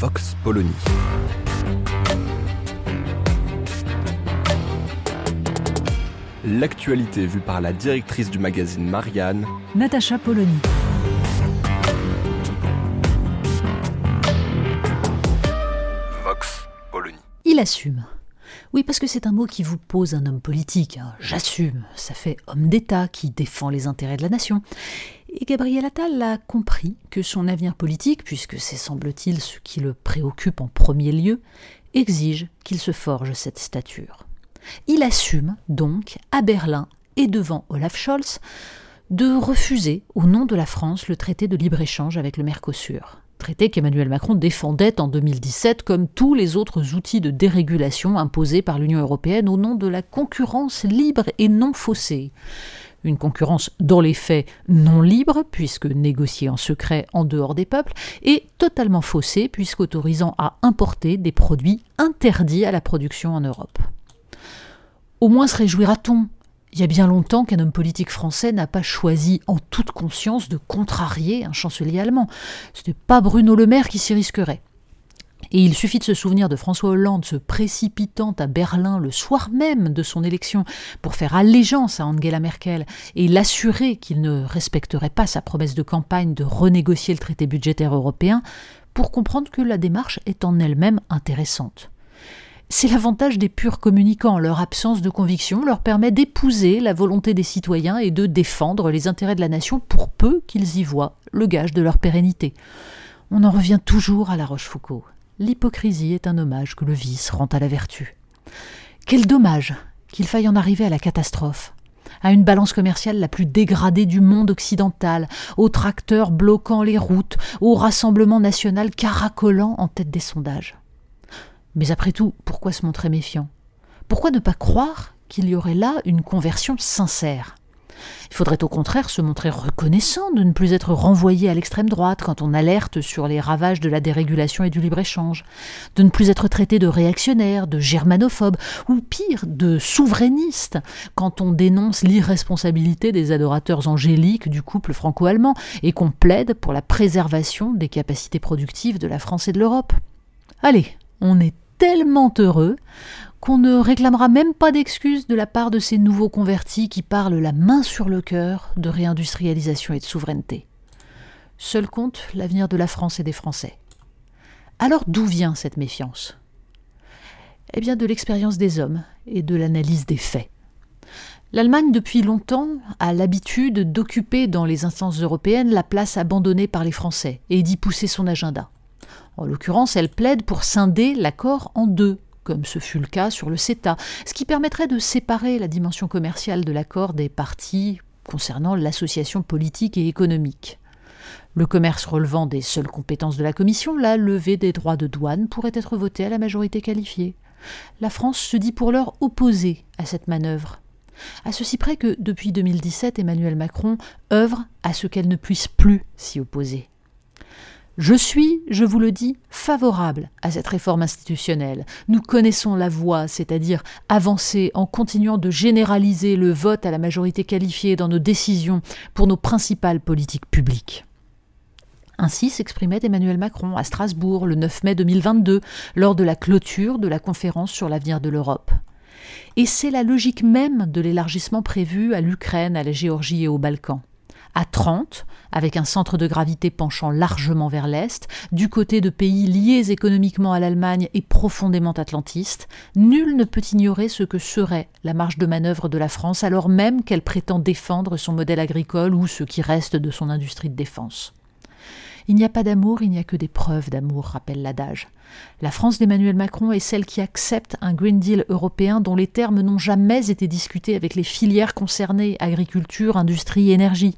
Vox Polony. L'actualité vue par la directrice du magazine Marianne, Natacha Polony. Vox Polony. Il assume. Oui, parce que c'est un mot qui vous pose un homme politique. hein. J'assume. Ça fait homme d'État qui défend les intérêts de la nation. Et Gabriel Attal a compris que son avenir politique, puisque c'est semble-t-il ce qui le préoccupe en premier lieu, exige qu'il se forge cette stature. Il assume donc, à Berlin et devant Olaf Scholz, de refuser, au nom de la France, le traité de libre-échange avec le Mercosur. Traité qu'Emmanuel Macron défendait en 2017 comme tous les autres outils de dérégulation imposés par l'Union européenne au nom de la concurrence libre et non faussée. Une concurrence dans les faits non libre, puisque négociée en secret en dehors des peuples, et totalement faussée, puisqu'autorisant à importer des produits interdits à la production en Europe. Au moins se réjouira-t-on. Il y a bien longtemps qu'un homme politique français n'a pas choisi en toute conscience de contrarier un chancelier allemand. Ce n'est pas Bruno Le Maire qui s'y risquerait. Et il suffit de se souvenir de François Hollande se précipitant à Berlin le soir même de son élection pour faire allégeance à Angela Merkel et l'assurer qu'il ne respecterait pas sa promesse de campagne de renégocier le traité budgétaire européen pour comprendre que la démarche est en elle-même intéressante. C'est l'avantage des purs communicants. Leur absence de conviction leur permet d'épouser la volonté des citoyens et de défendre les intérêts de la nation pour peu qu'ils y voient le gage de leur pérennité. On en revient toujours à la Rochefoucauld. L'hypocrisie est un hommage que le vice rend à la vertu. Quel dommage qu'il faille en arriver à la catastrophe à une balance commerciale la plus dégradée du monde occidental, aux tracteurs bloquant les routes, au Rassemblement national caracolant en tête des sondages. Mais après tout, pourquoi se montrer méfiant? Pourquoi ne pas croire qu'il y aurait là une conversion sincère? Il faudrait au contraire se montrer reconnaissant de ne plus être renvoyé à l'extrême droite quand on alerte sur les ravages de la dérégulation et du libre-échange, de ne plus être traité de réactionnaire, de germanophobe, ou pire, de souverainiste, quand on dénonce l'irresponsabilité des adorateurs angéliques du couple franco-allemand et qu'on plaide pour la préservation des capacités productives de la France et de l'Europe. Allez, on est tellement heureux qu'on ne réclamera même pas d'excuses de la part de ces nouveaux convertis qui parlent la main sur le cœur de réindustrialisation et de souveraineté. Seul compte l'avenir de la France et des Français. Alors d'où vient cette méfiance? Eh bien de l'expérience des hommes et de l'analyse des faits. L'Allemagne, depuis longtemps, a l'habitude d'occuper dans les instances européennes la place abandonnée par les Français et d'y pousser son agenda. En l'occurrence, elle plaide pour scinder l'accord en deux, comme ce fut le cas sur le CETA, ce qui permettrait de séparer la dimension commerciale de l'accord des parties concernant l'association politique et économique. Le commerce relevant des seules compétences de la Commission, la levée des droits de douane pourrait être votée à la majorité qualifiée. La France se dit pour l'heure opposée à cette manœuvre. À ceci près que, depuis 2017, Emmanuel Macron œuvre à ce qu'elle ne puisse plus s'y opposer. Je suis, je vous le dis, favorable à cette réforme institutionnelle. Nous connaissons la voie, c'est-à-dire avancer en continuant de généraliser le vote à la majorité qualifiée dans nos décisions pour nos principales politiques publiques. Ainsi s'exprimait Emmanuel Macron à Strasbourg le 9 mai 2022 lors de la clôture de la conférence sur l'avenir de l'Europe. Et c'est la logique même de l'élargissement prévu à l'Ukraine, à la Géorgie et aux Balkans à 30, avec un centre de gravité penchant largement vers l'Est, du côté de pays liés économiquement à l'Allemagne et profondément atlantistes, nul ne peut ignorer ce que serait la marge de manœuvre de la France alors même qu'elle prétend défendre son modèle agricole ou ce qui reste de son industrie de défense. Il n'y a pas d'amour, il n'y a que des preuves d'amour, rappelle l'adage. La France d'Emmanuel Macron est celle qui accepte un Green Deal européen dont les termes n'ont jamais été discutés avec les filières concernées agriculture, industrie, énergie.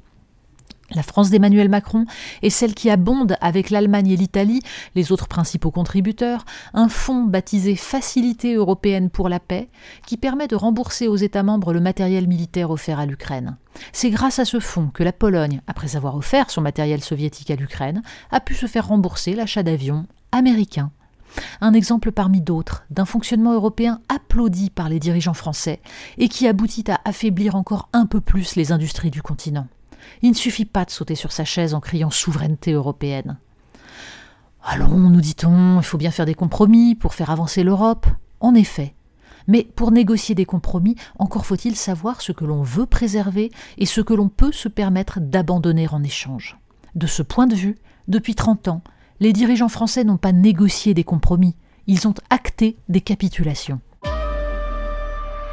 La France d'Emmanuel Macron est celle qui abonde avec l'Allemagne et l'Italie, les autres principaux contributeurs, un fonds baptisé Facilité européenne pour la paix, qui permet de rembourser aux États membres le matériel militaire offert à l'Ukraine. C'est grâce à ce fonds que la Pologne, après avoir offert son matériel soviétique à l'Ukraine, a pu se faire rembourser l'achat d'avions américains. Un exemple parmi d'autres d'un fonctionnement européen applaudi par les dirigeants français et qui aboutit à affaiblir encore un peu plus les industries du continent. Il ne suffit pas de sauter sur sa chaise en criant souveraineté européenne. Allons, nous dit-on, il faut bien faire des compromis pour faire avancer l'Europe. En effet. Mais pour négocier des compromis, encore faut-il savoir ce que l'on veut préserver et ce que l'on peut se permettre d'abandonner en échange. De ce point de vue, depuis 30 ans, les dirigeants français n'ont pas négocié des compromis, ils ont acté des capitulations.